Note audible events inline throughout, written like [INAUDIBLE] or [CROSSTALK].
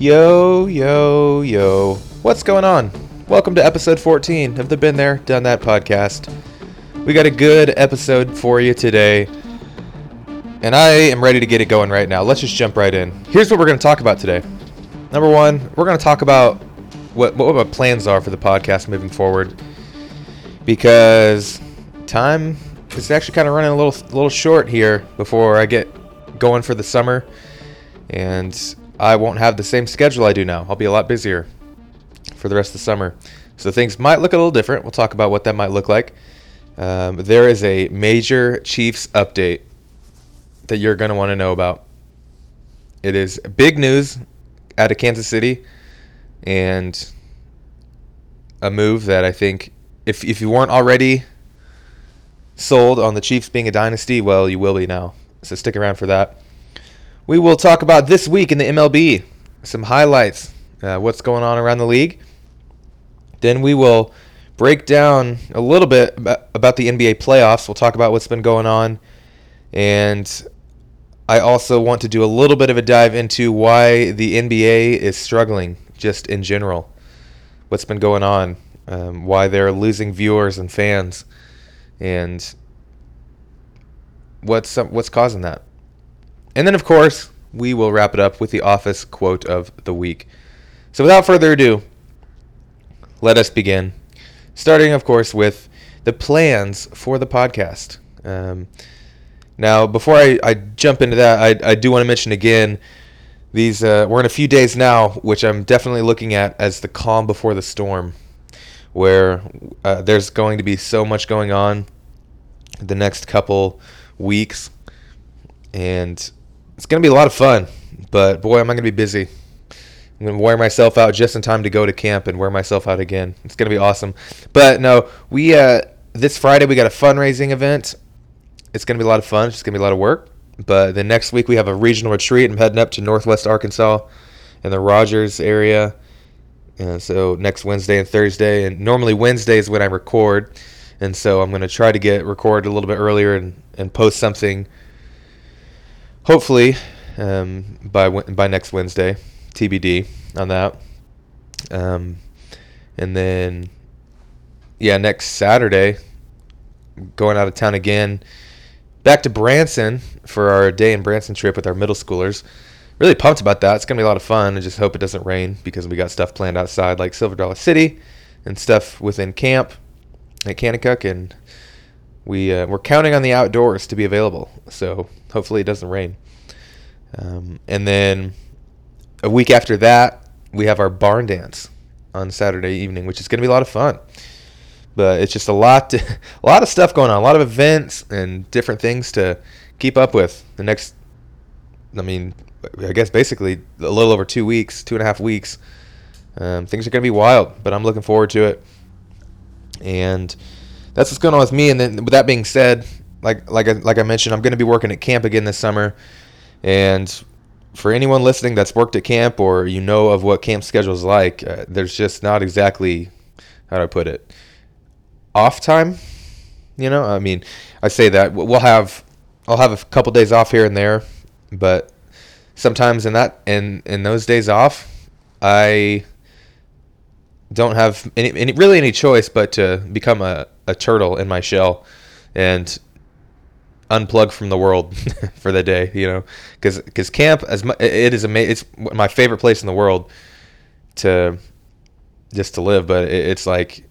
Yo, yo, yo. What's going on? Welcome to episode 14 of the Been There, Done That podcast. We got a good episode for you today, and I am ready to get it going right now. Let's just jump right in. Here's what we're going to talk about today. Number one, we're going to talk about what, what my plans are for the podcast moving forward because time is actually kind of running a little, a little short here before I get going for the summer, and I won't have the same schedule I do now. I'll be a lot busier for the rest of the summer. So things might look a little different. We'll talk about what that might look like. Um, there is a major Chiefs update that you're going to want to know about. It is big news out of Kansas City and a move that I think, if, if you weren't already sold on the Chiefs being a dynasty, well, you will be now. So stick around for that. We will talk about this week in the MLB, some highlights, uh, what's going on around the league. Then we will break down a little bit about the NBA playoffs. We'll talk about what's been going on. And I also want to do a little bit of a dive into why the NBA is struggling just in general. What's been going on, um, why they're losing viewers and fans, and what's what's causing that. And then, of course, we will wrap it up with the office quote of the week. So, without further ado, let us begin. Starting, of course, with the plans for the podcast. Um, now, before I, I, jump into that, I, I do want to mention again these. Uh, we're in a few days now, which I'm definitely looking at as the calm before the storm, where uh, there's going to be so much going on the next couple weeks, and it's going to be a lot of fun. But boy, am I going to be busy. I'm going to wear myself out just in time to go to camp and wear myself out again. It's going to be awesome. But no, we uh, this Friday we got a fundraising event. It's going to be a lot of fun. It's going to be a lot of work. But the next week we have a regional retreat. I'm heading up to Northwest Arkansas in the Rogers area. And so next Wednesday and Thursday, and normally Wednesday is when I record, and so I'm going to try to get recorded a little bit earlier and, and post something. Hopefully, um, by by next Wednesday. TBD on that. Um, and then, yeah, next Saturday, going out of town again. Back to Branson for our day in Branson trip with our middle schoolers. Really pumped about that. It's gonna be a lot of fun. I just hope it doesn't rain because we got stuff planned outside like Silver Dollar City and stuff within camp at Kanakuk, and we uh, we're counting on the outdoors to be available. So hopefully it doesn't rain. Um, and then a week after that, we have our barn dance on Saturday evening, which is going to be a lot of fun. But it's just a lot, to, [LAUGHS] a lot of stuff going on, a lot of events and different things to keep up with. The next, I mean, I guess basically a little over two weeks, two and a half weeks. Um, things are going to be wild, but I'm looking forward to it. And that's what's going on with me. And then with that being said, like like I, like I mentioned, I'm going to be working at camp again this summer. And for anyone listening that's worked at camp or you know of what camp schedule is like, uh, there's just not exactly how do I put it off time. You know, I mean, I say that we'll have I'll have a couple days off here and there, but sometimes in that in in those days off, I don't have any, any really any choice but to become a, a turtle in my shell and unplug from the world [LAUGHS] for the day, you know, because because camp as mu- it is amazing. It's my favorite place in the world to just to live, but it, it's like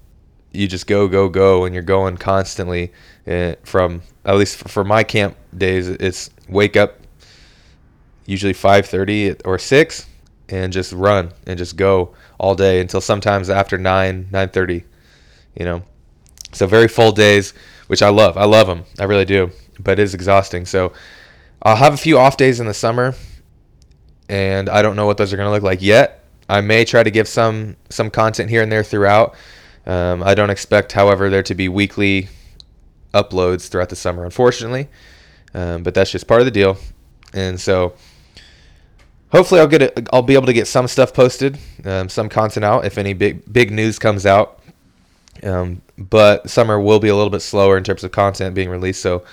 you just go go go and you're going constantly uh, from at least for, for my camp days it's wake up usually 5:30 or 6 and just run and just go all day until sometimes after 9 9:30 you know? So very full days which I love. I love them I really do but it is exhausting. So I'll have a few off days in the summer, and I don't know what those are going to look like yet. I may try to give some some content here and there throughout. Um, I don't expect, however, there to be weekly uploads throughout the summer, unfortunately. Um, but that's just part of the deal, and so hopefully I'll get. I'll be able to get some stuff posted, um, some content out if any big big news comes out. Um, but summer will be a little bit slower in terms of content being released, so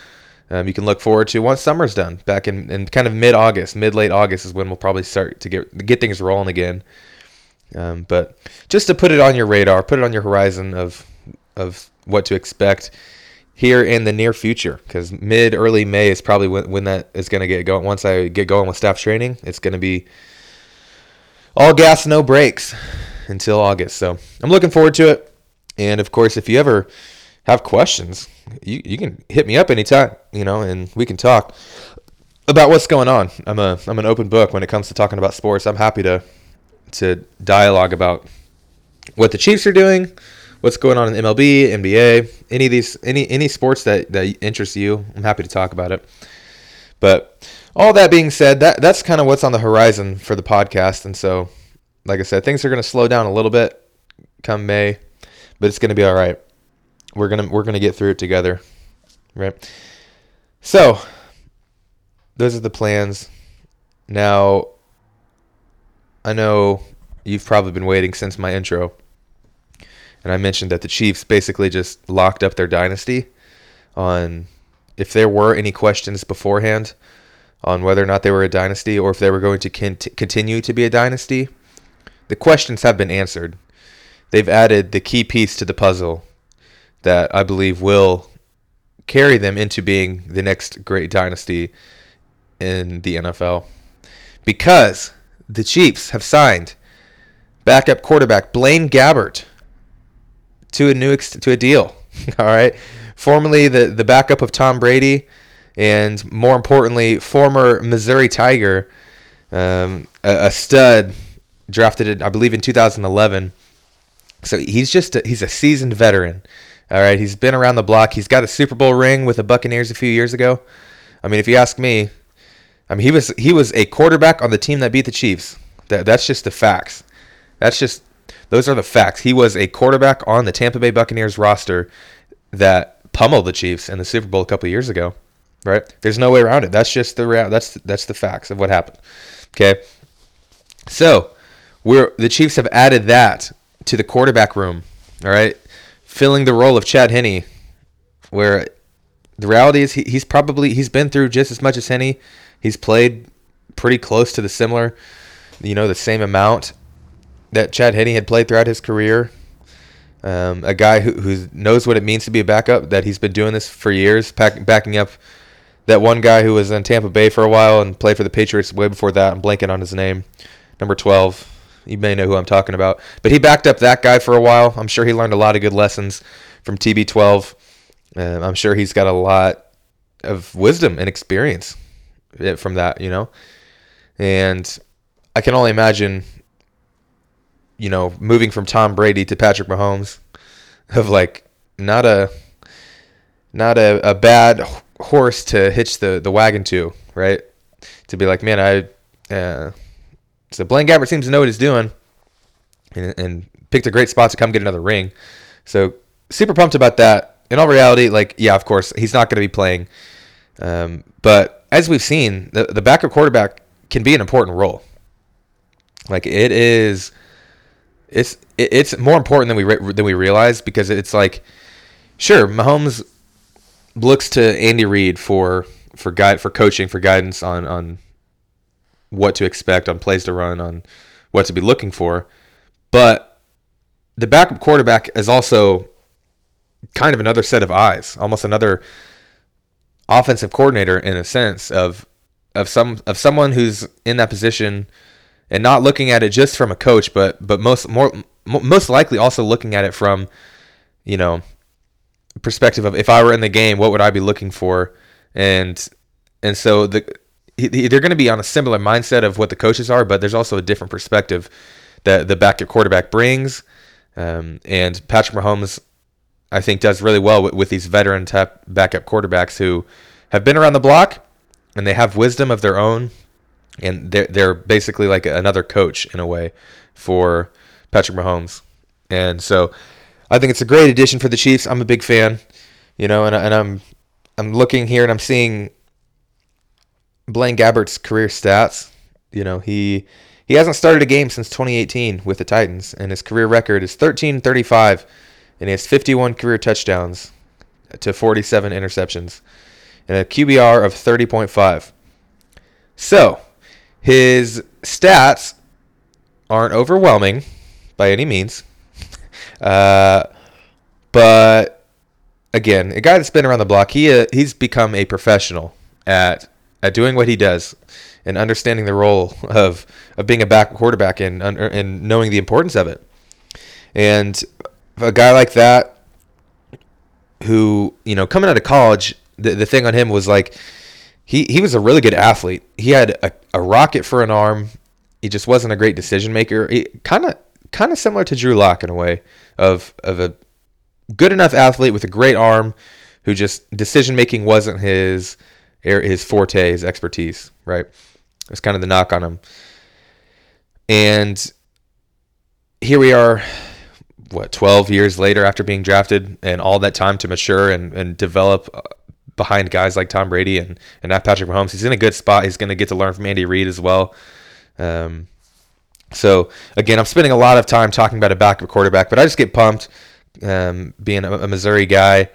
um, you can look forward to once summer's done. Back in, in kind of mid August, mid late August is when we'll probably start to get get things rolling again. Um, but just to put it on your radar, put it on your horizon of of what to expect here in the near future because mid early May is probably when, when that is going to get going. Once I get going with staff training, it's going to be all gas, no brakes until August. So I'm looking forward to it. And of course, if you ever have questions, you, you can hit me up anytime, you know, and we can talk about what's going on. I'm a I'm an open book when it comes to talking about sports. I'm happy to to dialogue about what the Chiefs are doing, what's going on in MLB, NBA, any of these any any sports that that interests you. I'm happy to talk about it. But all that being said, that that's kind of what's on the horizon for the podcast, and so like I said, things are going to slow down a little bit come May, but it's going to be all right. We're gonna we're gonna get through it together, right? So those are the plans. Now, I know you've probably been waiting since my intro, and I mentioned that the Chiefs basically just locked up their dynasty on if there were any questions beforehand on whether or not they were a dynasty or if they were going to cont- continue to be a dynasty. The questions have been answered. They've added the key piece to the puzzle that I believe will carry them into being the next great dynasty in the NFL. Because the Chiefs have signed backup quarterback Blaine Gabbert to a new ex- to a deal. [LAUGHS] All right, formerly the the backup of Tom Brady, and more importantly, former Missouri Tiger, um, a, a, stud drafted, I believe, in 2011. So he's just a, he's a seasoned veteran. All right, he's been around the block. He's got a Super Bowl ring with the Buccaneers a few years ago. I mean, if you ask me, I mean he was he was a quarterback on the team that beat the Chiefs. That that's just the facts. That's just those are the facts. He was a quarterback on the Tampa Bay Buccaneers roster that pummeled the Chiefs in the Super Bowl a couple years ago. Right? There's no way around it. That's just the. That's that's the facts of what happened. Okay. So we're the Chiefs have added that to the quarterback room. All right filling the role of Chad Henne, where the reality is he, he's probably he's been through just as much as Henne. He's played pretty close to the similar, you know, the same amount that Chad Henne had played throughout his career. Um, a guy who, who knows what it means to be a backup. That he's been doing this for years, pack, backing up that one guy who was in Tampa Bay for a while and played for the Patriots way before that. I'm blanking on his name. Number 12. You may know who I'm talking about. But he backed up that guy for a while. I'm sure he learned a lot of good lessons from TB12. Uh, I'm sure he's got a lot of wisdom and experience eh, from that, you know. And I can only imagine, you know, moving from Tom Brady to Patrick Mahomes, [LAUGHS] of like not a not a, a bad horse to hitch the the wagon to, right? To be like, man, I. Uh, so Blaine Gabbert seems to know what he's doing, and, and picked a great spot to come get another ring. So super pumped about that. In all reality, like yeah, of course he's not going to be playing, um, but as we've seen, the the backup quarterback can be an important role. Like it is, it's it's more important than we than we realize because it's like, sure, Mahomes looks to Andy Reid for for guide for coaching for guidance on on what to expect on plays to run, on what to be looking for. But the backup quarterback is also kind of another set of eyes, almost another offensive coordinator in a sense of of some of someone who's in that position and not looking at it just from a coach, but but most more most likely also looking at it from you know perspective of if I were in the game, what would I be looking for, and and so the they're going to be on a similar mindset of what the coaches are, but there's also a different perspective that the backup quarterback brings. Um, and Patrick Mahomes, I think, does really well with, with these veteran type backup quarterbacks who have been around the block and they have wisdom of their own, and they're they're basically like another coach in a way for Patrick Mahomes. And so, I think it's a great addition for the Chiefs. I'm a big fan, you know, and, and I'm I'm looking here and I'm seeing Blaine Gabbert's career stats. You know, he he hasn't started a game since 2018 with the Titans, and his career record is 13-35, and he has 51 career touchdowns to 47 interceptions. and a QBR of 30.5. So, his stats aren't overwhelming by any means. [LAUGHS] Uh, but again, a guy that's been around the block, he uh, he's become a professional at at doing what he does and understanding the role of of being a back quarterback and and knowing the importance of it. And a guy like that, who you know, coming out of college, the the thing on him was like he he was a really good athlete. He had a, a rocket for an arm. He just wasn't a great decision maker. Kind of kind of similar to Drew Lock in a way of of a good enough athlete with a great arm who just decision making wasn't his his forte, his expertise, right? It's kind of the knock on him. And here we are, what, 12 years later after being drafted, and all that time to mature and, and develop uh, behind guys like Tom Brady and, and not Patrick Mahomes. He's in a good spot. He's going to get to learn from Andy Reid as well. Um, so, again, I'm spending a lot of time talking about a backup quarterback, but I just get pumped um, being a, a Missouri guy.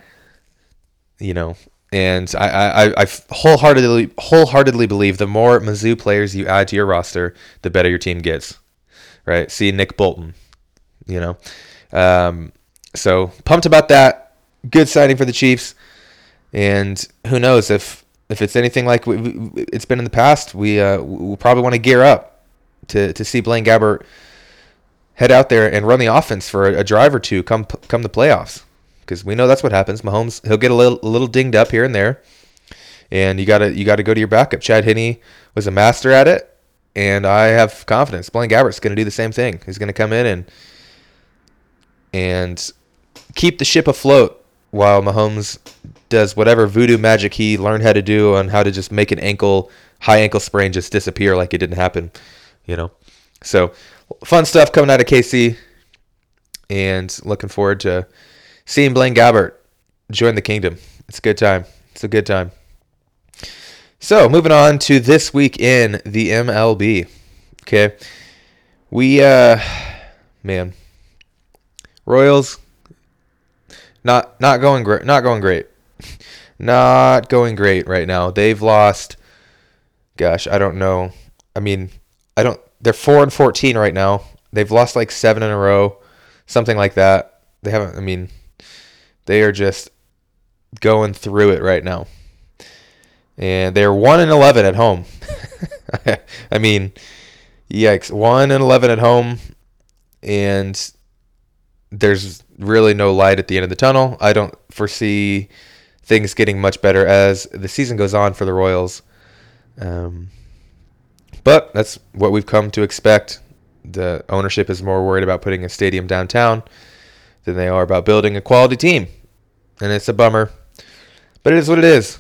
You know, and I, I, I wholeheartedly wholeheartedly believe the more Mizzou players you add to your roster, the better your team gets. Right? See Nick Bolton, you know. Um, so pumped about that. Good signing for the Chiefs, and who knows if if it's anything like it's been in the past, we uh, we'll probably want to gear up to to see Blaine Gabbert head out there and run the offense for a, a drive or two come come the playoffs because we know that's what happens. Mahomes he'll get a little a little dinged up here and there, and you gotta you gotta go to your backup. Chad Henne was a master at it, and I have confidence. Blaine Gabbert's to do the same thing. He's to come in and and keep the ship afloat while Mahomes does whatever voodoo magic he learned how to do on how to just make an ankle high ankle sprain just disappear like it didn't happen, you know. So fun stuff coming out of KC, and looking forward to seeing Blaine Gabbert join the kingdom. It's a good time. It's a good time. So, moving on to this week in the MLB. Okay. We, uh, man, Royals, not, not going great. Not going great. not going great right now. They've lost, gosh, I don't know. I mean, I don't, they're 4 and 14 right now. They've lost like seven in a row, something like that. They haven't, I mean, they are just going through it right now. And they're 1 and 11 at home. [LAUGHS] I mean, yikes. 1 and 11 at home and there's really no light at the end of the tunnel. I don't foresee things getting much better as the season goes on for the Royals. Um, but that's what we've come to expect. The ownership is more worried about putting a stadium downtown than they are about building a quality team. And it's a bummer. But it is what it is.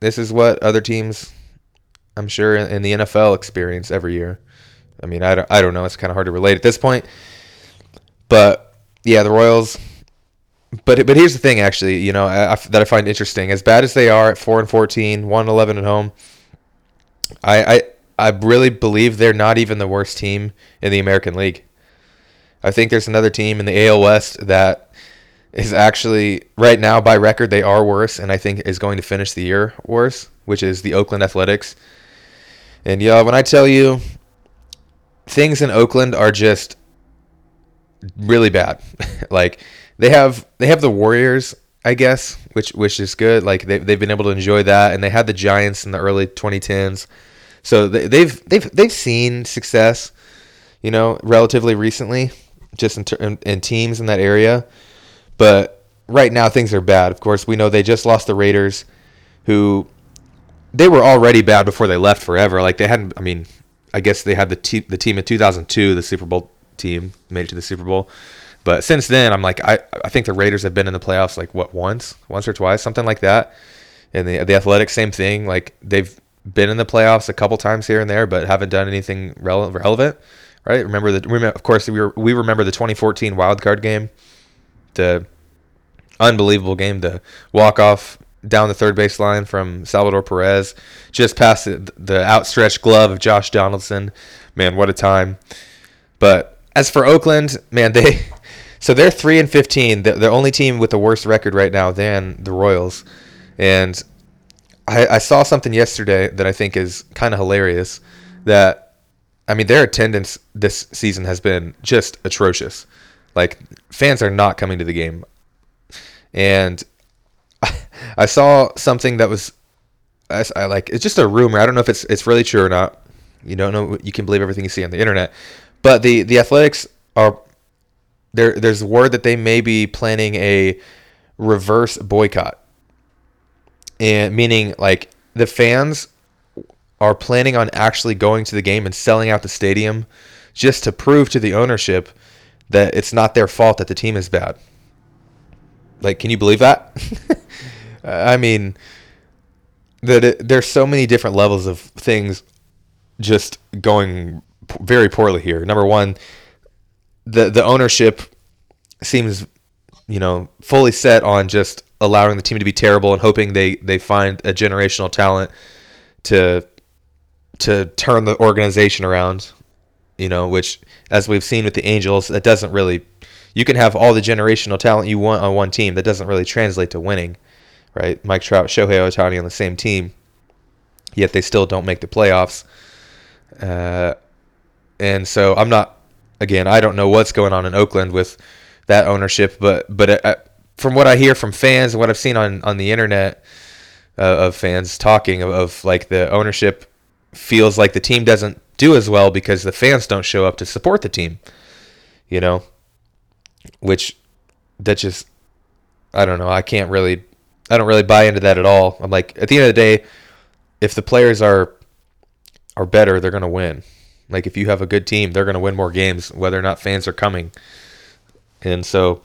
This is what other teams, I'm sure, in the NFL experience every year. I mean, I don't, I don't know. It's kind of hard to relate at this point. But yeah, the Royals. But but here's the thing, actually, you know, I, I, that I find interesting. As bad as they are at four and 14, 1 11 at home, I, I I really believe they're not even the worst team in the American League. I think there's another team in the AL West that is actually right now by record they are worse, and I think is going to finish the year worse, which is the Oakland Athletics. And yeah, when I tell you things in Oakland are just really bad, [LAUGHS] like they have they have the Warriors, I guess, which which is good. Like they they've been able to enjoy that, and they had the Giants in the early 2010s, so they, they've they've they've seen success, you know, relatively recently just in, ter- in, in teams in that area. But right now things are bad. Of course, we know they just lost the Raiders, who they were already bad before they left forever. Like they hadn't. I mean, I guess they had the te- the team in 2002, the Super Bowl team made it to the Super Bowl. But since then, I'm like, I, I think the Raiders have been in the playoffs like what once, once or twice, something like that. And the the Athletics, same thing. Like they've been in the playoffs a couple times here and there, but haven't done anything relevant right? Remember the remember, of course we were, we remember the 2014 wild card game, the unbelievable game, the walk off down the third base line from Salvador Perez, just past the, the outstretched glove of Josh Donaldson. Man, what a time! But as for Oakland, man, they [LAUGHS] so they're three and 15. They're the only team with a worse record right now than the Royals, and I, I saw something yesterday that I think is kind of hilarious. That I mean, their attendance this season has been just atrocious. Like fans are not coming to the game, and [LAUGHS] I, saw something that was I, I like it's just a rumor. I don't know if it's it's really true or not. You don't know. You can believe everything you see on the internet, but the the Athletics are there. There's word that they may be planning a reverse boycott and meaning like the fans are planning on actually going to the game and selling out the stadium just to prove to the ownership that it's not their fault that the team is bad. Like, can you believe that? [LAUGHS] I mean, that there's so many different levels of things just going very poorly here. Number one, the the ownership seems, you know, fully set on just allowing the team to be terrible and hoping they they find a generational talent to to turn the organization around. You know, which as we've seen with the Angels, that doesn't really. You can have all the generational talent you want on one team. That doesn't really translate to winning, right? Mike Trout, Shohei Ohtani on the same team, yet they still don't make the playoffs. Uh, and so I'm not. Again, I don't know what's going on in Oakland with that ownership, but but uh, from what I hear from fans and what I've seen on on the internet uh, of fans talking of, of like the ownership feels like the team doesn't do as well because the fans don't show up to support the team. You know, which that just I don't know. I can't really I don't really buy into that at all. I'm like at the end of the day, if the players are are better, they're gonna win. Like if you have a good team, they're gonna win more games, whether or not fans are coming. And so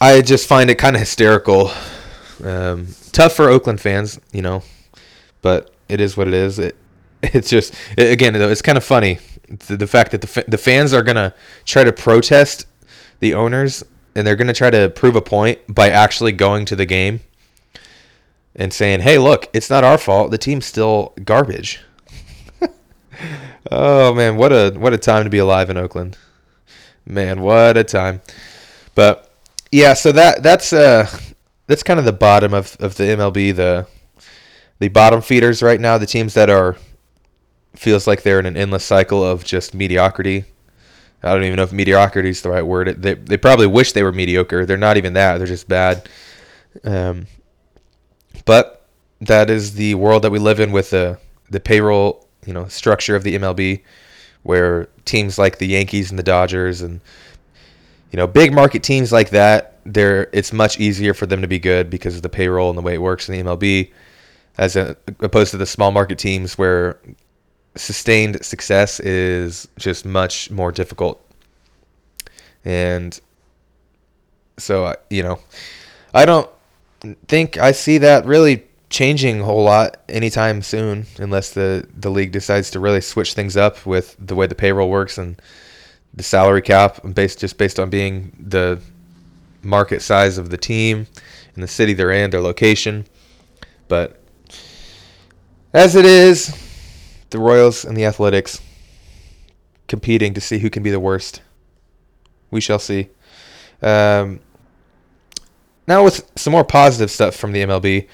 I just find it kind of hysterical. Um, tough for Oakland fans, you know, but it is what it is. It, [LAUGHS] it's just again, though, it's kind of funny the, the fact that the the fans are gonna try to protest the owners, and they're gonna try to prove a point by actually going to the game and saying, "Hey, look, it's not our fault. The team's still garbage." [LAUGHS] oh man, what a what a time to be alive in Oakland. Man, what a time. But yeah, so that that's uh that's kind of the bottom of, of the MLB, the the bottom feeders right now, the teams that are feels like they're in an endless cycle of just mediocrity. I don't even know if mediocrity is the right word. They they probably wish they were mediocre. They're not even that. They're just bad. Um, but that is the world that we live in with the the payroll, you know, structure of the MLB, where teams like the Yankees and the Dodgers and you know, big market teams like that, they're it's much easier for them to be good because of the payroll and the way it works in the MLB, as a, opposed to the small market teams where sustained success is just much more difficult. And so, you know, I don't think I see that really changing a whole lot anytime soon, unless the the league decides to really switch things up with the way the payroll works and the salary cap based just based on being the market size of the team and the city they're in, their location. But as it is, the Royals and the Athletics competing to see who can be the worst. We shall see. Um, now with some more positive stuff from the MLB.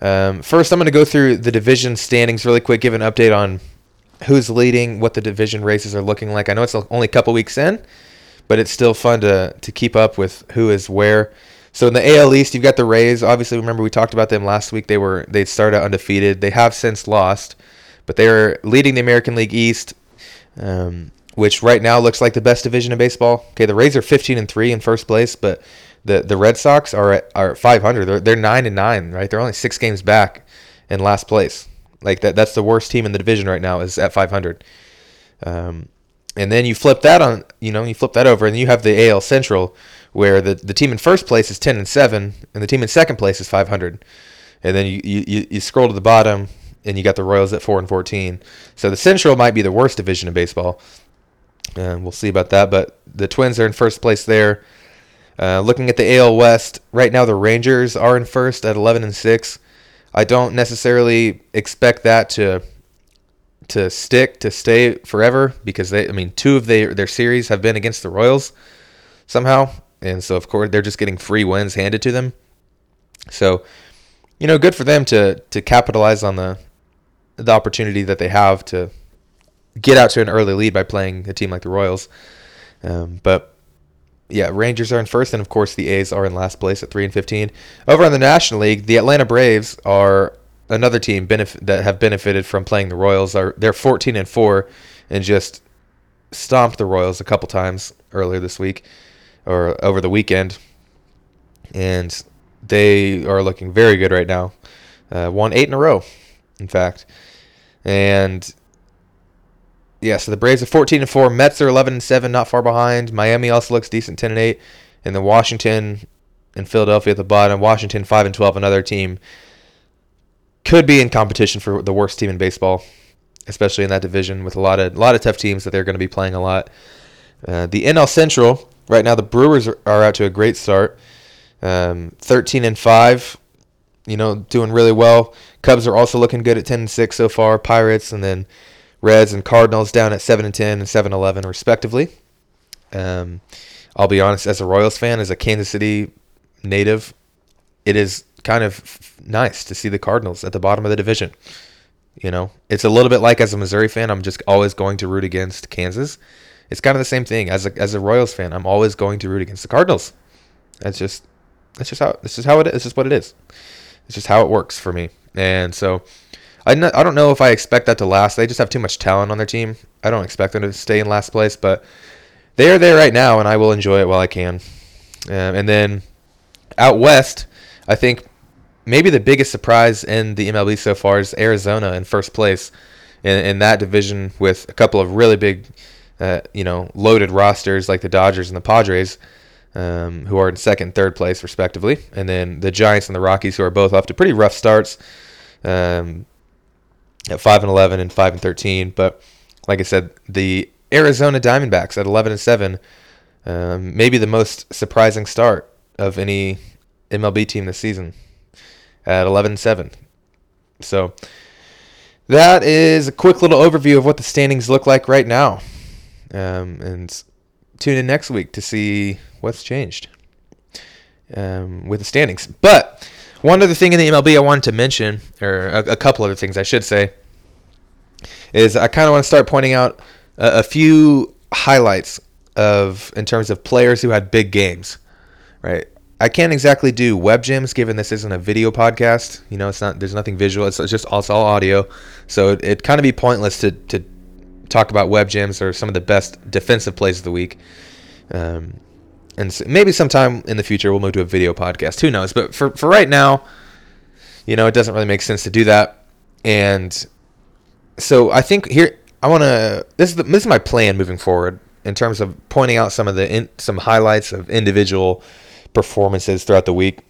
Um, first, I'm going to go through the division standings really quick, give an update on who's leading, what the division races are looking like. I know it's only a couple weeks in, but it's still fun to to keep up with who is where. So in the AL East, you've got the Rays. Obviously, remember we talked about them last week. They were they started undefeated. They have since lost, but they are leading the American League East, um, which right now looks like the best division in baseball. Okay, the Rays are 15 and three in first place, but the the Red Sox are at, are at 500. They're they're nine and nine. Right, they're only six games back in last place. Like that that's the worst team in the division right now is at 500. Um, and then you flip that on, you know, you flip that over and you have the AL Central where the, the team in first place is 10 and 7 and the team in second place is 500. And then you, you, you scroll to the bottom and you got the Royals at 4 and 14. So the Central might be the worst division in baseball. And we'll see about that. But the Twins are in first place there. Uh, looking at the AL West, right now the Rangers are in first at 11 and 6. I don't necessarily expect that to to stick to stay forever because they I mean two of their their series have been against the Royals somehow and so of course they're just getting free wins handed to them. So you know, good for them to to capitalize on the the opportunity that they have to get out to an early lead by playing a team like the Royals. Um, but yeah, Rangers are in first, and of course the A's are in last place at three and fifteen. Over in the National League, the Atlanta Braves are another team benef- that have benefited from playing the Royals. Are they're fourteen and four, and just stomped the Royals a couple times earlier this week or over the weekend, and they are looking very good right now. Uh, won eight in a row, in fact, and yeah, so the Braves are 14 and 4. Mets are 11 and 7, not far behind. Miami also looks decent, 10 and 8. And then Washington and Philadelphia at the bottom. Washington 5 and 12, another team could be in competition for the worst team in baseball, especially in that division with a lot of a lot of tough teams that they're going to be playing a lot. Uh, the NL Central right now, the Brewers are, are out to a great start, um, 13 and 5. You know, doing really well. Cubs are also looking good at 10 and 6 so far. Pirates and then Reds and Cardinals down at 7 and 10 and 7 11 respectively. Um, I'll be honest, as a Royals fan, as a Kansas City native, it is kind of nice to see the Cardinals at the bottom of the division. You know, it's a little bit like as a Missouri fan, I'm just always going to root against Kansas. It's kind of the same thing as a as a Royals fan. I'm always going to root against the Cardinals. That's just that's just how this is how it is. It's just what it is. It's just how it works for me. And so I, don't know if I expect that to last. They just have too much talent on their team. I don't expect them to stay in last place, but they are there right now, and I will enjoy it while I can. Um, and then out west, I think maybe the biggest surprise in the MLB so far is Arizona in first place in, in that division with a couple of really big, uh, you know, loaded rosters like the Dodgers and the Padres. Um, who are in second, third place respectively, and then the Giants and the Rockies, who are both off to pretty rough starts. Um, at five and eleven and five and thirteen. But like I said, the Arizona Diamondbacks at eleven and seven, um, maybe the most surprising start of any MLB team this season at eleven and seven. So that is a quick little overview of what the standings look like right now. Um, and tune in next week to see what's changed um, with the standings. But one other thing in the MLB I wanted to mention, or a, a couple other things I should say, is I kind of want to start pointing out a, a, few highlights of in terms of players who had big games, right? I can't exactly do web gems given this isn't a video podcast. You know, it's not. There's nothing visual. It's, just it's all audio. So it, it kind of be pointless to to talk about web gems or some of the best defensive plays of the week. Um, and maybe sometime in the future we'll move to a video podcast. Who knows? But for for right now, you know, it doesn't really make sense to do that. And so I think here I want to this is the, this is my plan moving forward in terms of pointing out some of the in, some highlights of individual performances throughout the week.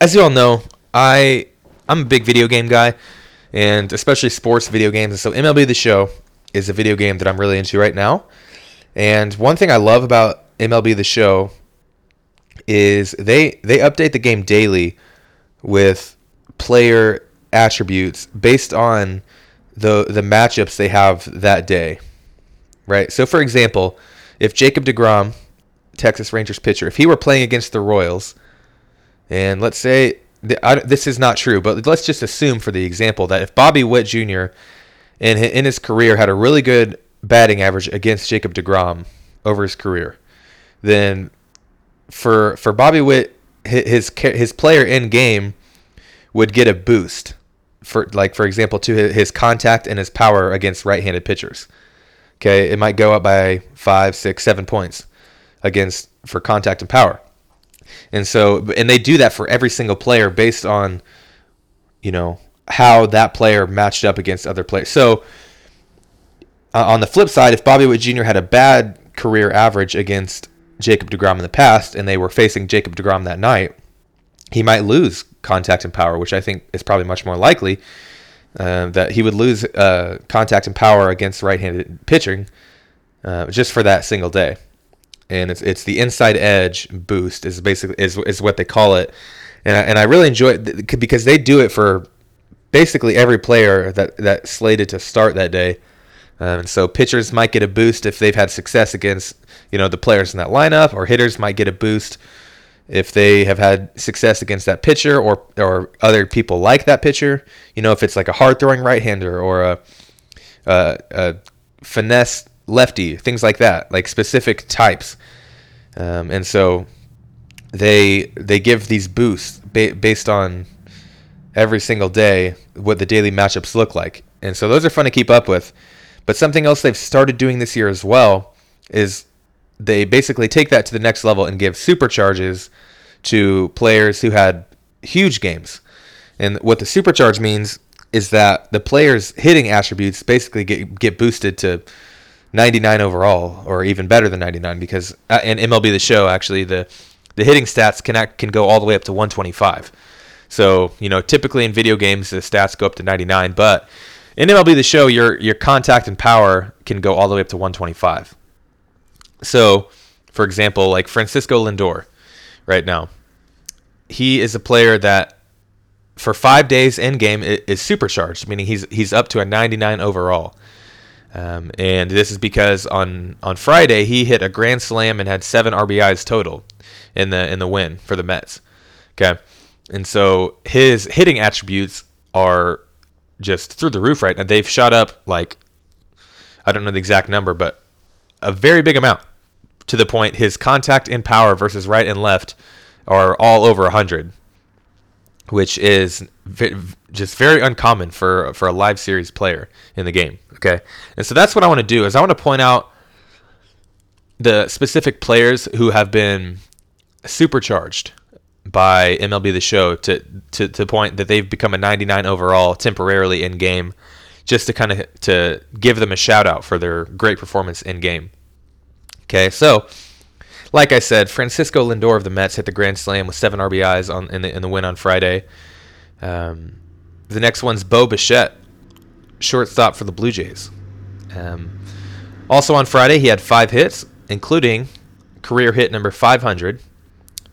As you all know, I I'm a big video game guy, and especially sports video games. And so MLB The Show is a video game that I'm really into right now. And one thing I love about MLB The Show is they they update the game daily with player attributes based on the the matchups they have that day. Right? So for example, if Jacob DeGrom, Texas Rangers pitcher, if he were playing against the Royals and let's say I, this is not true, but let's just assume for the example that if Bobby Witt Jr. in in his career had a really good batting average against Jacob DeGrom over his career, then for for Bobby Witt, his his player in game would get a boost for like for example to his contact and his power against right-handed pitchers. Okay, it might go up by five, six, seven points against for contact and power. And so, and they do that for every single player based on, you know, how that player matched up against other players. So, uh, on the flip side, if Bobby Witt Jr. had a bad career average against Jacob DeGrom in the past and they were facing Jacob DeGrom that night, he might lose contact and power, which I think is probably much more likely uh, that he would lose uh, contact and power against right-handed pitching uh, just for that single day. And it's it's the inside edge boost is basically is, is what they call it, and I, and I really enjoy it because they do it for basically every player that that slated to start that day. Um, and so pitchers might get a boost if they've had success against you know the players in that lineup, or hitters might get a boost if they have had success against that pitcher or or other people like that pitcher. You know, if it's like a hard throwing right hander or a, a, a, finesse lefty, things like that, like specific types. Um, and so they they give these boosts ba- based on every single day what the daily matchups look like. And so those are fun to keep up with. But something else they've started doing this year as well is they basically take that to the next level and give supercharges to players who had huge games. And what the supercharge means is that the player's hitting attributes basically get get boosted to 99 overall or even better than 99 because uh, in MLB the show actually the the hitting stats can act, can go all the way up to 125. So, you know, typically in video games the stats go up to 99, but in MLB the show your your contact and power can go all the way up to 125. So, for example, like Francisco Lindor right now. He is a player that for 5 days in game is supercharged, meaning he's he's up to a 99 overall. Um, and this is because on on Friday he hit a grand slam and had seven RBIs total in the in the win for the Mets. Okay, and so his hitting attributes are just through the roof right now. They've shot up like I don't know the exact number, but a very big amount to the point his contact and power versus right and left are all over 100, which is just very uncommon for for a live series player in the game. Okay, and so that's what I want to do is I want to point out the specific players who have been supercharged by MLB The Show to, to, to the point that they've become a 99 overall temporarily in game, just to kind of to give them a shout out for their great performance in game. Okay, so like I said, Francisco Lindor of the Mets hit the grand slam with seven RBIs on in the in the win on Friday. Um, the next one's Bo Bichette, shortstop for the Blue Jays. Um, also on Friday, he had five hits, including career hit number 500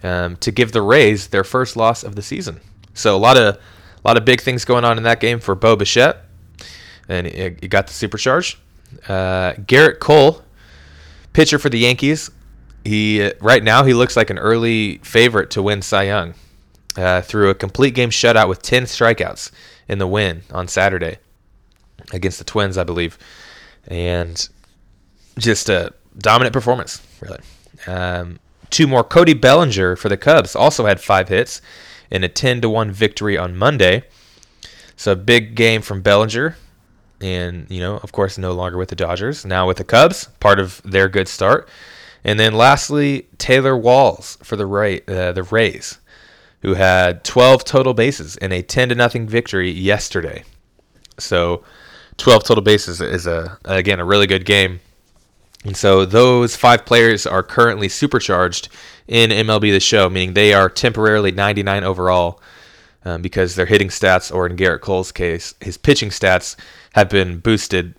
um, to give the Rays their first loss of the season. So a lot of a lot of big things going on in that game for Bo Bichette, and he got the supercharge. Uh, Gerrit Cole, pitcher for the Yankees. He right now he looks like an early favorite to win Cy Young uh, threw a complete game shutout with 10 strikeouts in the win on Saturday against the Twins, I believe, and just a dominant performance, really. Um, Two more. Cody Bellinger for the Cubs also had five hits in a 10 to 1 victory on Monday. So a big game from Bellinger. And, you know, of course, no longer with the Dodgers, now with the Cubs, part of their good start. And then lastly, Taylor Walls for the Ray, uh, the Rays, who had 12 total bases in a 10 to nothing victory yesterday. So 12 total bases is a again a really good game and so those five players are currently supercharged in MLB The Show, meaning they are temporarily 99 overall um, because their hitting stats, or in Gerrit Cole's case, his pitching stats have been boosted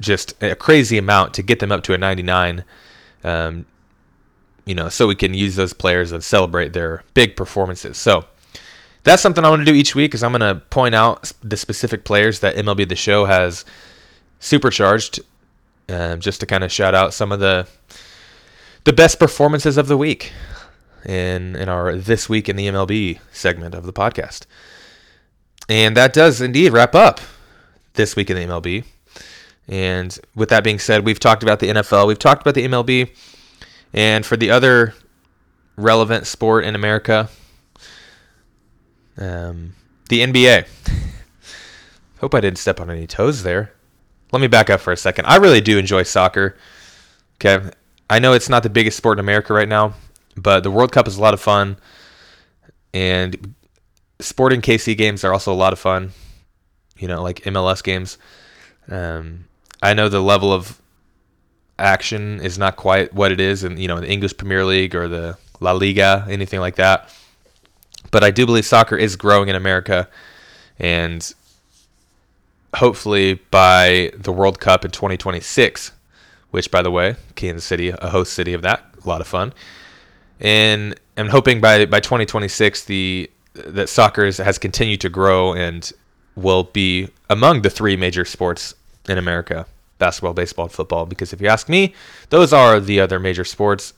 just a crazy amount to get them up to a 99. Um, you know, so we can use those players and celebrate their big performances. So that's something I want to do each week. Is I'm going to point out the specific players that MLB The Show has supercharged um, just to kind of shout out some of the the best performances of the week in in our this week in the MLB segment of the podcast. And that does indeed wrap up this week in the MLB. And with that being said, we've talked about the NFL, we've talked about the MLB, and for the other relevant sport in America, um, the NBA. [LAUGHS] Hope I didn't step on any toes there let me back up for a second. I really do enjoy soccer. Okay. I know it's not the biggest sport in America right now, but the World Cup is a lot of fun. And sporting KC games are also a lot of fun. You know, like MLS games. Um, I know the level of action is not quite what it is in you know the English Premier League or the La Liga, anything like that. But I do believe soccer is growing in America, and hopefully by the World Cup in 2026, which, by the way, Kansas City, a host city of that, a lot of fun. And I'm hoping by, by 2026, the that soccer has continued to grow and will be among the three major sports in America basketball, baseball, and football. Because if you ask me, those are the other major sports.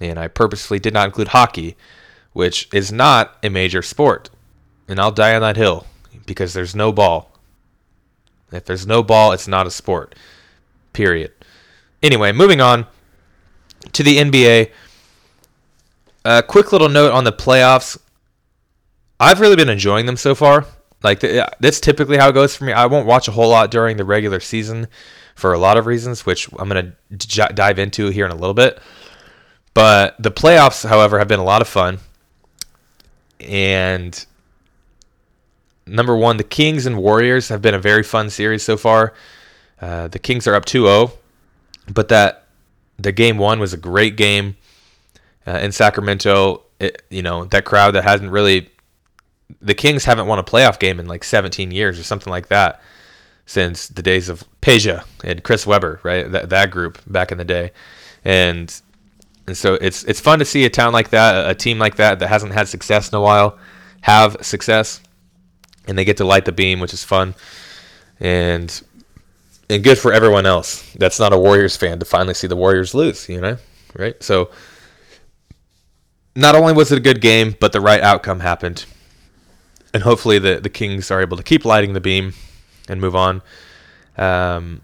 And I purposely did not include hockey, which is not a major sport. And I'll die on that hill because there's no ball. If there's no ball, it's not a sport. Period. Anyway, moving on to the NBA. A quick little note on the playoffs. I've really been enjoying them so far. Like that's typically how it goes for me. I won't watch a whole lot during the regular season for a lot of reasons, which I'm to j- dive into here in a little bit. But the playoffs, however, have been a lot of fun. And number one, the Kings and Warriors have been a very fun series so far. Uh, the Kings are up 2-0, but that the game one was a great game uh, in Sacramento. It, you know that crowd that hasn't really, the Kings haven't won a playoff game in like 17 years or something like that since the days of Peja and Chris Webber, right? That that group back in the day, and and so it's it's fun to see a town like that, a team like that that hasn't had success in a while, have success and they get to light the beam, which is fun, and and good for everyone else that's not a Warriors fan to finally see the Warriors lose. You know, right? So not only was it a good game, but the right outcome happened, and hopefully the the Kings are able to keep lighting the beam and move on. Um,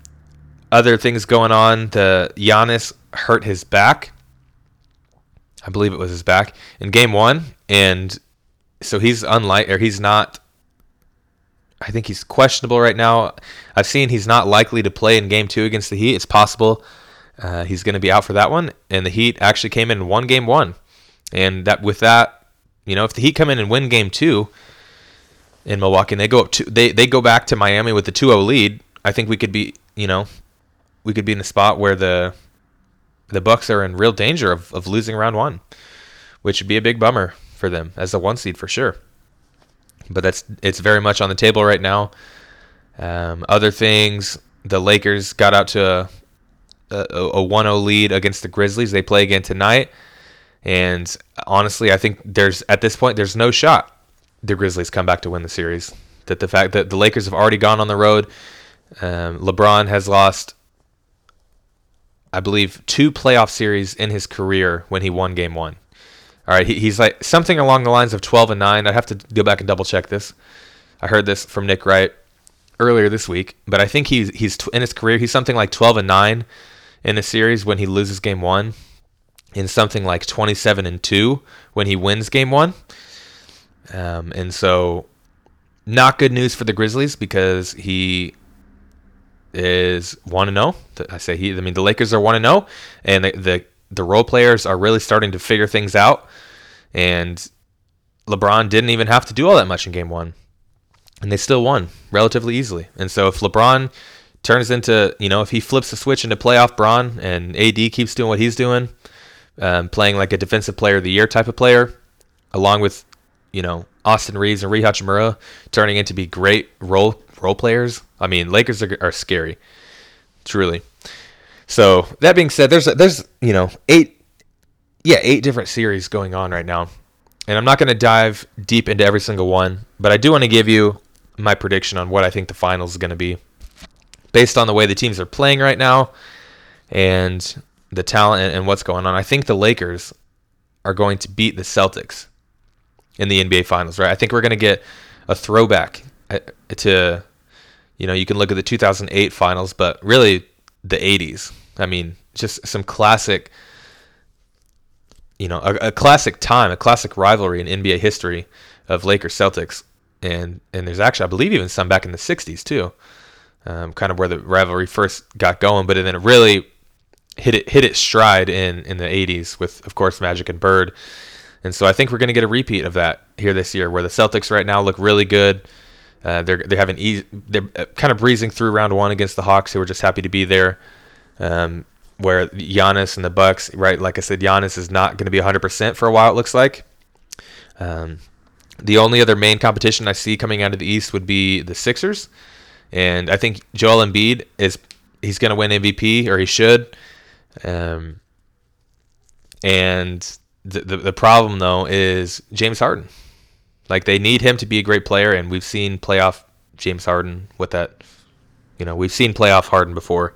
other things going on. The Giannis hurt his back. I believe it was his back in game one, and so he's unlike or he's not I think he's questionable right now. I've seen he's not likely to play in game two against the Heat. It's possible uh, he's going to be out for that one. And the Heat actually came in one game one. And that with that, you know, if the Heat come in and win game two in Milwaukee and they go up to they, they go back to Miami with the 2-0 lead, I think we could be, you know, we could be in a spot where the the Bucks are in real danger of, of losing round one, which would be a big bummer for them as the one seed for sure but that's it's very much on the table right now. Um, other things, the Lakers got out to a, a, a 1-0 lead against the Grizzlies. They play again tonight, and honestly, I think there's at this point there's no shot the Grizzlies come back to win the series. That the fact that the Lakers have already gone on the road, um, LeBron has lost, I believe, two playoff series in his career when he won Game One. All right, he, he's like something along the lines of 12 and 9. I'd have to go back and double check this. I heard this from Nick Wright earlier this week, but I think he's he's in his career he's something like 12 and 9 in the series when he loses game 1 and something like 27 and 2 when he wins game 1. Um, and so not good news for the Grizzlies because he is 1 and 0. I say he I mean the Lakers are 1 and 0 and the the role players are really starting to figure things out. And LeBron didn't even have to do all that much in game one. And they still won relatively easily. And so if LeBron turns into, you know, if he flips the switch into playoff Bron and AD keeps doing what he's doing, um, playing like a defensive player of the year type of player, along with, you know, Austin Reaves and Rui Hachimura turning into be great role role players. I mean, Lakers are, are scary, truly. So that being said, there's there's you know eight, yeah, eight different series going on right now, and I'm not going to dive deep into every single one, but I do want to give you my prediction on what I think the finals is going to be, based on the way the teams are playing right now, and the talent and, and what's going on. I think the Lakers are going to beat the Celtics in the NBA Finals. Right? I think we're going to get a throwback uh, to, you know, you can look at the 2008 Finals, but really the 80s. I mean, just some classic, you know, a, a, classic time, a classic rivalry in NBA history of Lakers Celtics. And, and there's actually, I believe, even some back in the 60s too, um, kind of where the rivalry first got going. But then it really hit it hit its stride in, in the 80s with, of course, Magic and Bird. And so I think we're going to get a repeat of that here this year, where the Celtics right now look really good. Uh, they're they're having easy, they're uh, kind of breezing through round one against the Hawks, who were just happy to be there. Um, where Giannis and the Bucks, right? Like I said, Giannis is not going to be 100% for a while. It looks like. Um, the only other main competition I see coming out of the East would be the Sixers, and I think Joel Embiid is he's going to win MVP or he should. Um, and the, the the problem though is James Harden. Like they need him to be a great player, and we've seen playoff James Harden with that. You know, we've seen playoff Harden before,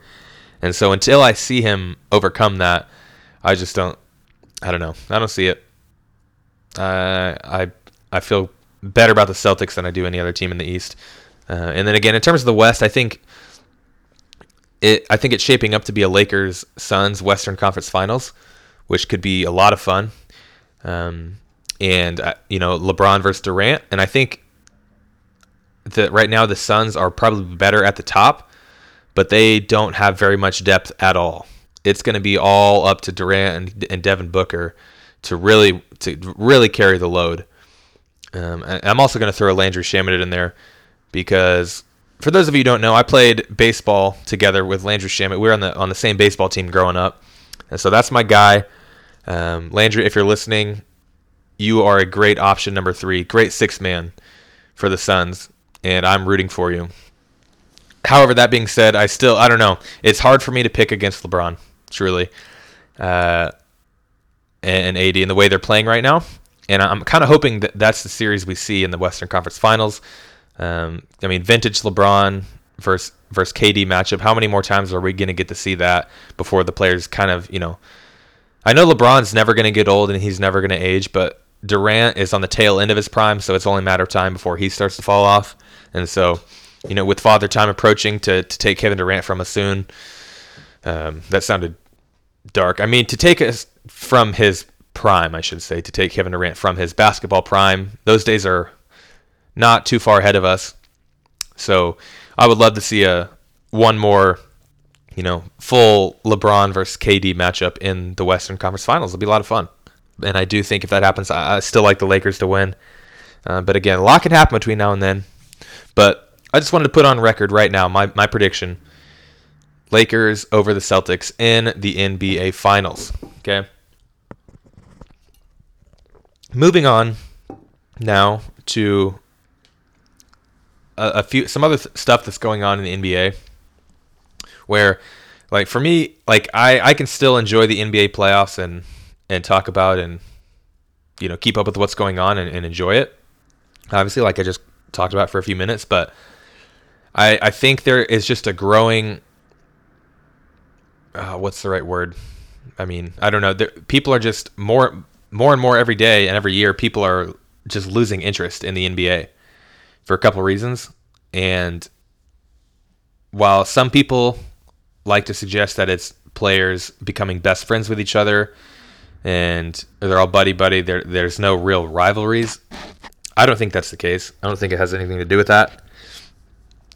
and so until I see him overcome that, I just don't. I don't know. I don't see it. Uh, I I feel better about the Celtics than I do any other team in the East. Uh, and then again, in terms of the West, I think it I think it's shaping up to be a Lakers Suns Western Conference Finals, which could be a lot of fun. Um, and uh, you know LeBron versus Durant, and I think that right now the Suns are probably better at the top, but they don't have very much depth at all. It's going to be all up to Durant and, and Devin Booker to really to really carry the load. Um, I'm also going to throw Landry Shamet in there because for those of you who don't know, I played baseball together with Landry Shamet. We were on the on the same baseball team growing up, and so that's my guy. Um, Landry, if you're listening, you are a great option number three, great six man for the Suns, and I'm rooting for you. However, that being said, I still I don't know. It's hard for me to pick against LeBron, truly, uh, and AD and the way they're playing right now. And I'm kind of hoping that that's the series we see in the Western Conference Finals. Um, I mean, vintage LeBron versus versus KD matchup. How many more times are we going to get to see that before the players kind of, you know? I know LeBron's never going to get old and he's never going to age, but Durant is on the tail end of his prime, so it's only a matter of time before he starts to fall off. And so, you know, with Father Time approaching to to take Kevin Durant from us soon, um, that sounded dark. I mean, to take us from his prime, I should say, to take Kevin Durant from his basketball prime. Those days are not too far ahead of us. So I would love to see a one more, you know, full LeBron versus KD matchup in the Western Conference Finals. It'll be a lot of fun. And I do think if that happens, I, still like the Lakers to win. Uh, but again, a lot can happen between now and then. But I just wanted to put on record right now my, my prediction Lakers over the Celtics in the NBA Finals. Okay. Moving on now to a, a few some other th- stuff that's going on in the NBA where like for me like I I can still enjoy the NBA playoffs and and talk about and you know keep up with what's going on and, and enjoy it. Obviously like I just talked about for a few minutes but I I think there is just a growing uh, what's the right word? I mean I don't know. There, people are just more more and more every day and every year people are just losing interest in the NBA for a couple reasons. And while some people like to suggest that it's players becoming best friends with each other and they're all buddy buddy, there there's no real rivalries. I don't think that's the case. I don't think it has anything to do with that.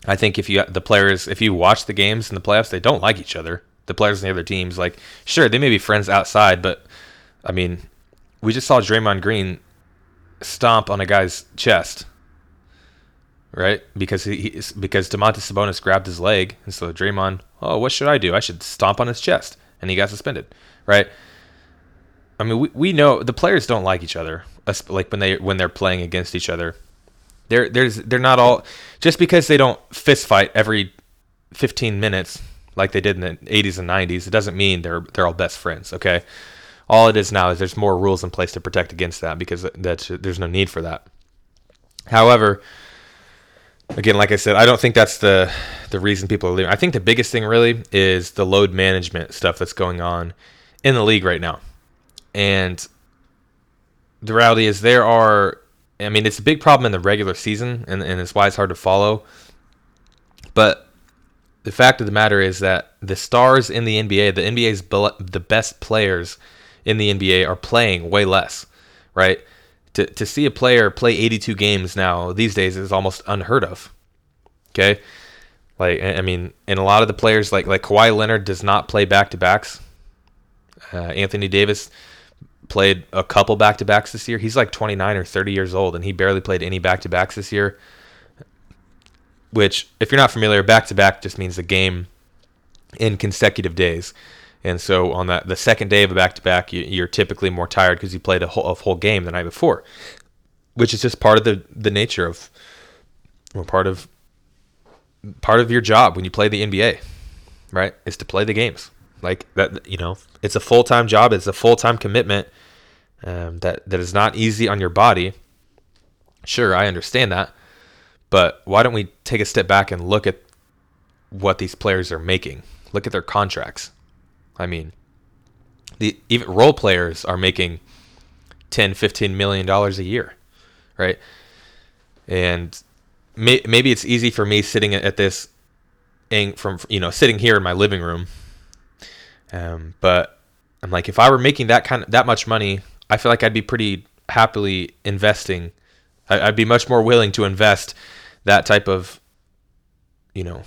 I think if you the players if you watch the games in the playoffs, they don't like each other. The players in the other teams, like sure they may be friends outside, but I mean, we just saw Draymond Green stomp on a guy's chest right? Because he, because Domantas Sabonis grabbed his leg, and so Draymond, oh, what should I do? I should stomp on his chest, and he got suspended, right? I mean, we, we know the players don't like each other, like when they when they're playing against each other. They're there's they're not all just because they don't fist fight every 15 minutes like they did in the 80s and 90s. It doesn't mean they're they're all best friends. Okay, all it is now is there's more rules in place to protect against that because that's there's no need for that. However, again, like I said, I don't think that's the the reason people are leaving. I think the biggest thing really is the load management stuff that's going on in the league right now. And the reality is there are I mean, it's a big problem in the regular season and, and it's why it's hard to follow. But the fact of the matter is that the stars in the NBA, the NBA's the best players in the NBA are playing way less, right? to, to see a player play 82 games now these days is almost unheard of. Okay, like I mean, and a lot of the players like like Kawhi Leonard does not play back to backs. Uh, Anthony Davis played a couple back to backs this year. He's like 29 or 30 years old, and he barely played any back to backs this year. Which, if you're not familiar, back to back just means a game in consecutive days. And so on that the second day of a back to back, you're typically more tired because you played a whole, a whole game the night before, which is just part of the the nature of, or part of part of your job when you play the NBA, right? Is to play the games like that. You know, it's a full time job. It's a full time commitment. Um, that that is not easy on your body. Sure, I understand that, but why don't we take a step back and look at what these players are making? Look at their contracts I mean, the even role players are making 10, 15 million dollars a year, right? And may, maybe it's easy for me sitting at this from you know sitting here in my living room. Um, but I'm like, if I were making that kind of that much money, I feel like I'd be pretty happily investing. I, I'd be much more willing to invest that type of, you know,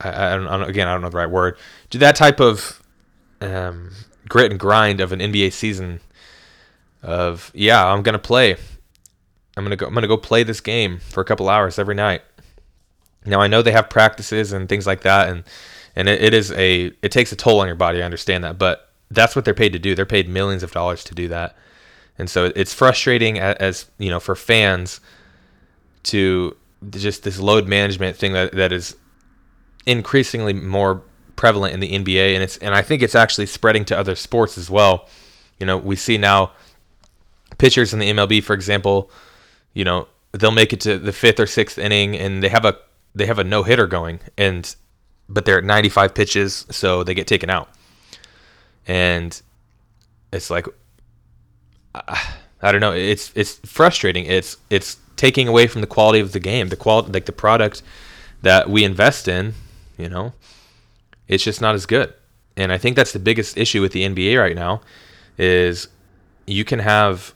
I, I, don't, I don't again I don't know the right word. Do that type of um, grit and grind of an NBA season. Of yeah, I'm gonna play. I'm gonna go. I'm gonna go play this game for a couple hours every night. Now I know they have practices and things like that, and and it, it is a it takes a toll on your body. I understand that, but that's what they're paid to do. They're paid millions of dollars to do that, and so it's frustrating as, as you know for fans to just this load management thing that, that is increasingly more prevalent in the NBA, and it's and I think it's actually spreading to other sports as well. You know, we see now pitchers in the MLB, for example, you know, they'll make it to the fifth or sixth inning, and they have a they have a no hitter going, and but they're at 95 pitches, so they get taken out, and it's like I, don't know, it's it's frustrating. It's it's taking away from the quality of the game, the quality like the product that we invest in. You know, it's just not as good, and I think that's the biggest issue with the NBA right now, is you can have.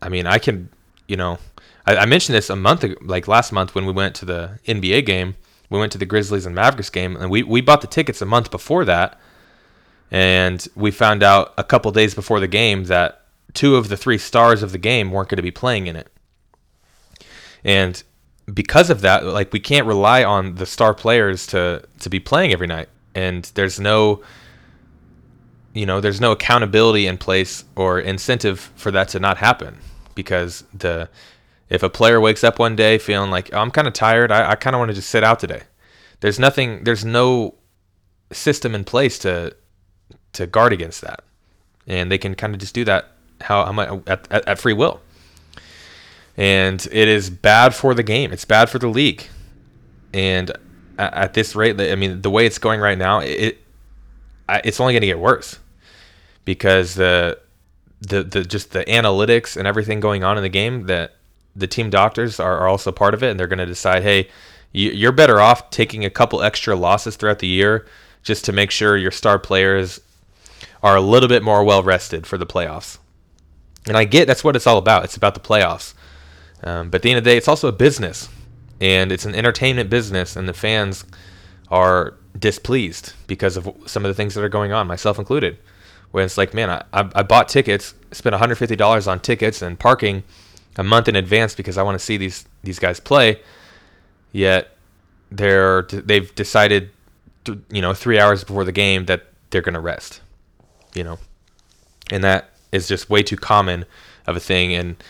I mean, I can, you know, I, I mentioned this a month like last month when we went to the NBA game. We went to the Grizzlies and Mavericks game, and we, we bought the tickets a month before that. And we found out a couple days before the game that two of the three stars of the game weren't going to be playing in it. And because of that, like we can't rely on the star players to to be playing every night. And there's no you know, there's no accountability in place or incentive for that to not happen because the if a player wakes up one day feeling like oh, I'm kind of tired, I, I kind of want to just sit out today. There's nothing. There's no system in place to to guard against that, and they can kind of just do that how, at, at, at free will. And it is bad for the game. It's bad for the league. And at, at this rate, I mean, the way it's going right now, it it's only going to get worse because the the the just the analytics and everything going on in the game that the team doctors are, are also part of it, and they're going to decide, hey, you're better off taking a couple extra losses throughout the year just to make sure your star players are a little bit more well rested for the playoffs. And I get that's what it's all about. It's about the playoffs. Um, but at the end of the day, it's also a business, and it's an entertainment business, and the fans are displeased because of some of the things that are going on, myself included. When it's like, man, I, I bought tickets, spent $150 on tickets and parking a month in advance because I want to see these these guys play. Yet they're they've decided, to, you know, three hours before the game that they're going to rest. You know, and that is just way too common of a thing, and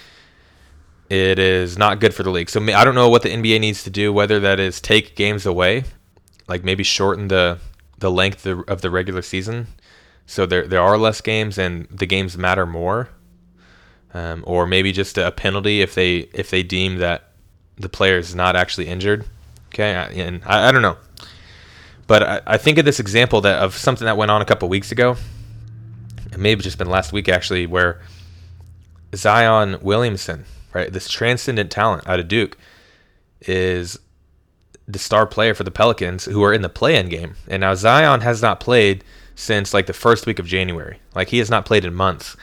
it is not good for the league. So I don't know what the NBA needs to do, whether that is take games away, like maybe shorten the the length of the regular season, so there there are less games and the games matter more um, or maybe just a penalty if they if they deem that the player is not actually injured. Okay, and I, I don't know, but I, I, think of this example that of something that went on a couple weeks ago. It may have just been last week actually, where Zion Williamson, right, this transcendent talent out of Duke, is the star player for the Pelicans, who are in the play-in game, and now Zion has not played since like the first week of January. Like he has not played in months.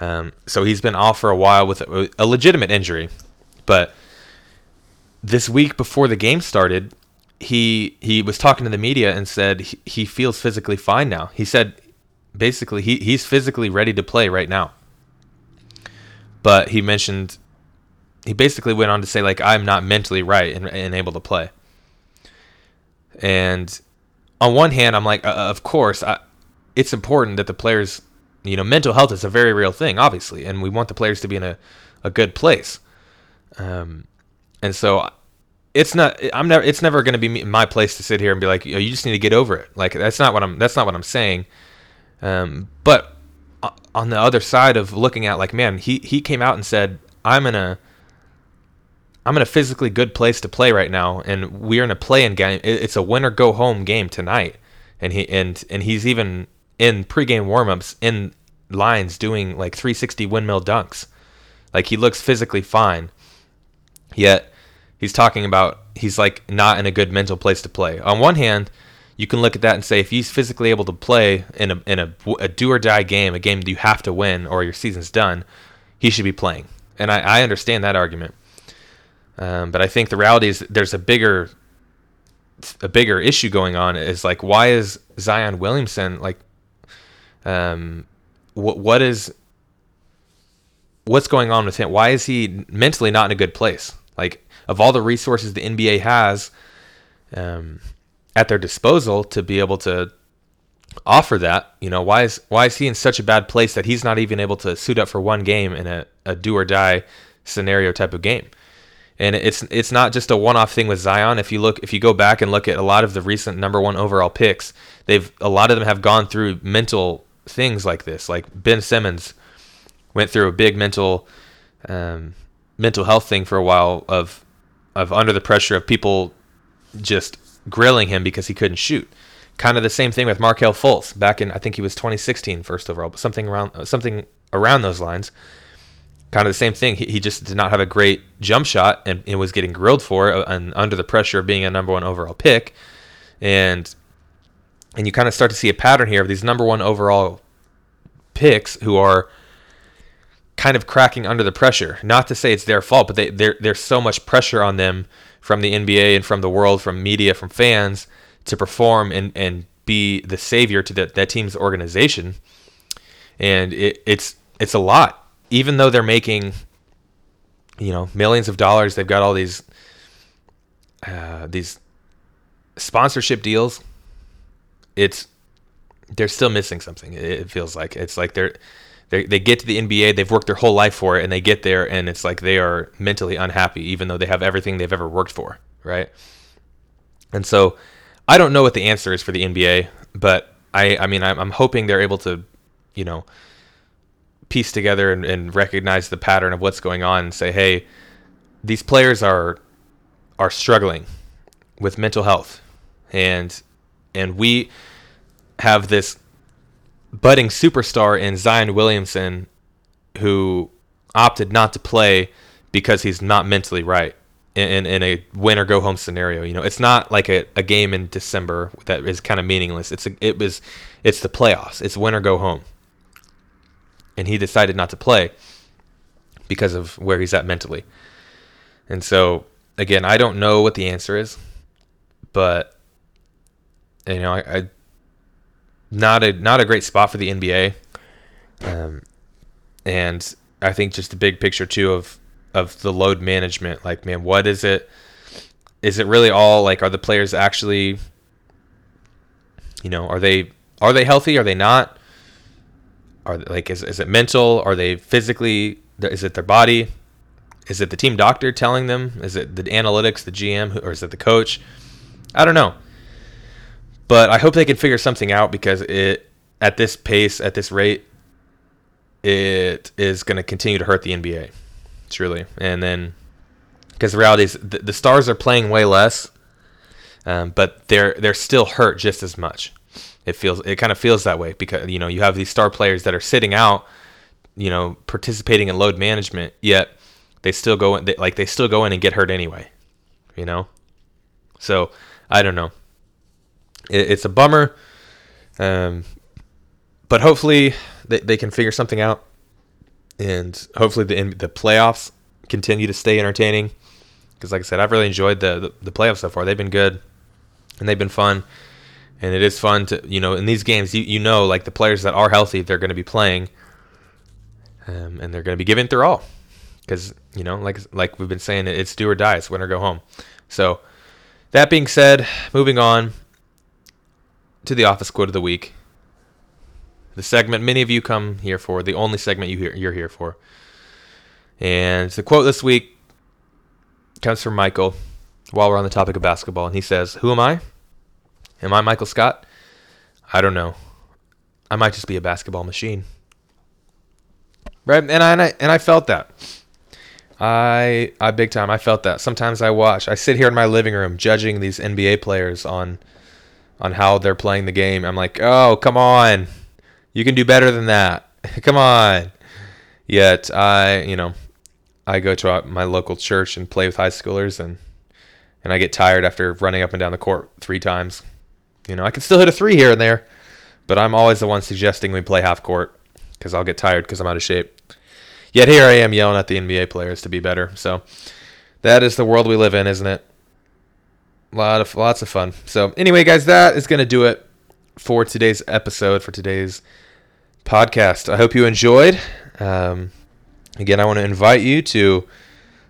Um, so he's been off for a while with a, a legitimate injury, but this week before the game started, he he was talking to the media and said he, he feels physically fine now. He said basically he, he's physically ready to play right now. But he mentioned he basically went on to say like I'm not mentally right and, and able to play. And on one hand, I'm like, uh, of course, I, it's important that the players you know, mental health is a very real thing, obviously, and we want the players to be in a, a good place. Um, and so it's not I'm never it's never going to be my place to sit here and be like, you just need to get over it. Like that's not what I'm that's not what I'm saying. Um, but on the other side of looking at like, man, he he came out and said, I'm in a I'm in a physically good place to play right now, and we're in a play-in game. It's a win or go home game tonight, and he and and he's even in pregame warmups in lines doing like 360 windmill dunks. Like he looks physically fine. Yet he's talking about he's like not in a good mental place to play. On one hand, you can look at that and say if he's physically able to play in a in a, a do or die game, a game that you have to win or your season's done, he should be playing. And I, I understand that argument. Um, but I think the reality is there's a bigger a bigger issue going on is like why is Zion Williamson like um what what is what's going on with him? Why is he mentally not in a good place? Like of all the resources the NBA has um, at their disposal to be able to offer that, you know, why is why is he in such a bad place that he's not even able to suit up for one game in a, a do or die scenario type of game? And it's it's not just a one-off thing with Zion. If you look, if you go back and look at a lot of the recent number one overall picks, they've a lot of them have gone through mental things like this. Like Ben Simmons went through a big mental um, mental health thing for a while of of under the pressure of people just grilling him because he couldn't shoot. Kind of the same thing with Markelle Fultz back in I think he was 2016 first overall, but something around something around those lines. Kind of the same thing. He, he just did not have a great jump shot and, and was getting grilled for uh, and under the pressure of being a number one overall pick. And and you kind of start to see a pattern here of these number one overall picks who are kind of cracking under the pressure. Not to say it's their fault, but they, there's so much pressure on them from the NBA and from the world, from media, from fans to perform and, and be the savior to that, that team's organization. And it, it's it's a lot. Even though they're making, you know, millions of dollars, they've got all these uh, these sponsorship deals. It's they're still missing something. It feels like it's like they're they they get to the NBA, they've worked their whole life for it, and they get there, and it's like they are mentally unhappy, even though they have everything they've ever worked for, right? And so, I don't know what the answer is for the NBA, but I I mean I'm, I'm hoping they're able to, you know, piece together and, and recognize the pattern of what's going on and say, hey, these players are are struggling with mental health, and and we have this budding superstar in Zion Williamson who opted not to play because he's not mentally right in, in a win or go home scenario. You know, it's not like a, a game in December that is kind of meaningless. It's a, it was it's the playoffs. It's win or go home. And he decided not to play because of where he's at mentally. And so again, I don't know what the answer is, but you know, I, I not a not a great spot for the NBA. Um, and I think just the big picture too of of the load management. Like, man, what is it? Is it really all like? Are the players actually? You know, are they are they healthy? Are they not? Are they, like is is it mental? Are they physically? Is it their body? Is it the team doctor telling them? Is it the analytics, the GM, or is it the coach? I don't know. But I hope they can figure something out because it at this pace, at this rate, it is going to continue to hurt the NBA, truly. And then, because the reality is, the, the, stars are playing way less, um, but they're they're still hurt just as much. It feels it kind of feels that way because you know you have these star players that are sitting out, you know, participating in load management, yet they still go in, they, like they still go in and get hurt anyway, you know. So I don't know it, it's a bummer. Um, but hopefully they, they can figure something out, and hopefully the the playoffs continue to stay entertaining. Because like I said, I've really enjoyed the, the the playoffs so far. They've been good, and they've been fun. And it is fun to you know in these games you, you know like the players that are healthy they're going to be playing, um, and they're going to be giving their all because you know like like we've been saying it's do or die it's win or go home so that being said moving on to the office quote of the week. The segment many of you come here for, the only segment you hear, you're here for. And the quote this week comes from Michael while we're on the topic of basketball. And he says, Who am I? Am I Michael Scott? I don't know. I might just be a basketball machine. Right? And I, and I, and I felt that. I, I big time. I felt that. Sometimes I watch. I sit here in my living room judging these NBA players on on how they're playing the game. I'm like, oh, come on. You can do better than that. [LAUGHS] Come on. Yet I, you know, I go to uh, my local church and play with high schoolers and and I get tired after running up and down the court three times. You know, I can still hit a three here and there, but I'm always the one suggesting we play half court because I'll get tired because I'm out of shape. Yet here I am yelling at the NBA players to be better. So that is the world we live in, isn't it? Lot of lots of fun. So anyway, guys, that is gonna do it for today's episode for today's podcast. I hope you enjoyed. Um, again, I want to invite you to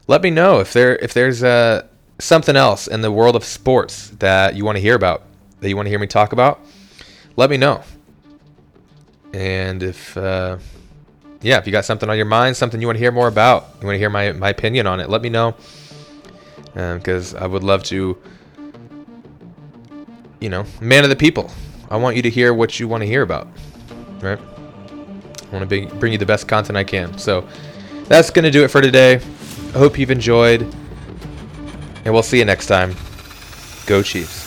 let me know if there if there's uh, something else in the world of sports that you want to hear about, that you want to hear me talk about. Let me know. And if uh, yeah, if you got something on your mind, something you want to hear more about, you want to hear my my opinion on it, let me know. Because um, I would love to, you know, man of the people. I want you to hear what you want to hear about, right? I want to bring you the best content I can. So that's going to do it for today. I hope you've enjoyed, and we'll see you next time. Go Chiefs.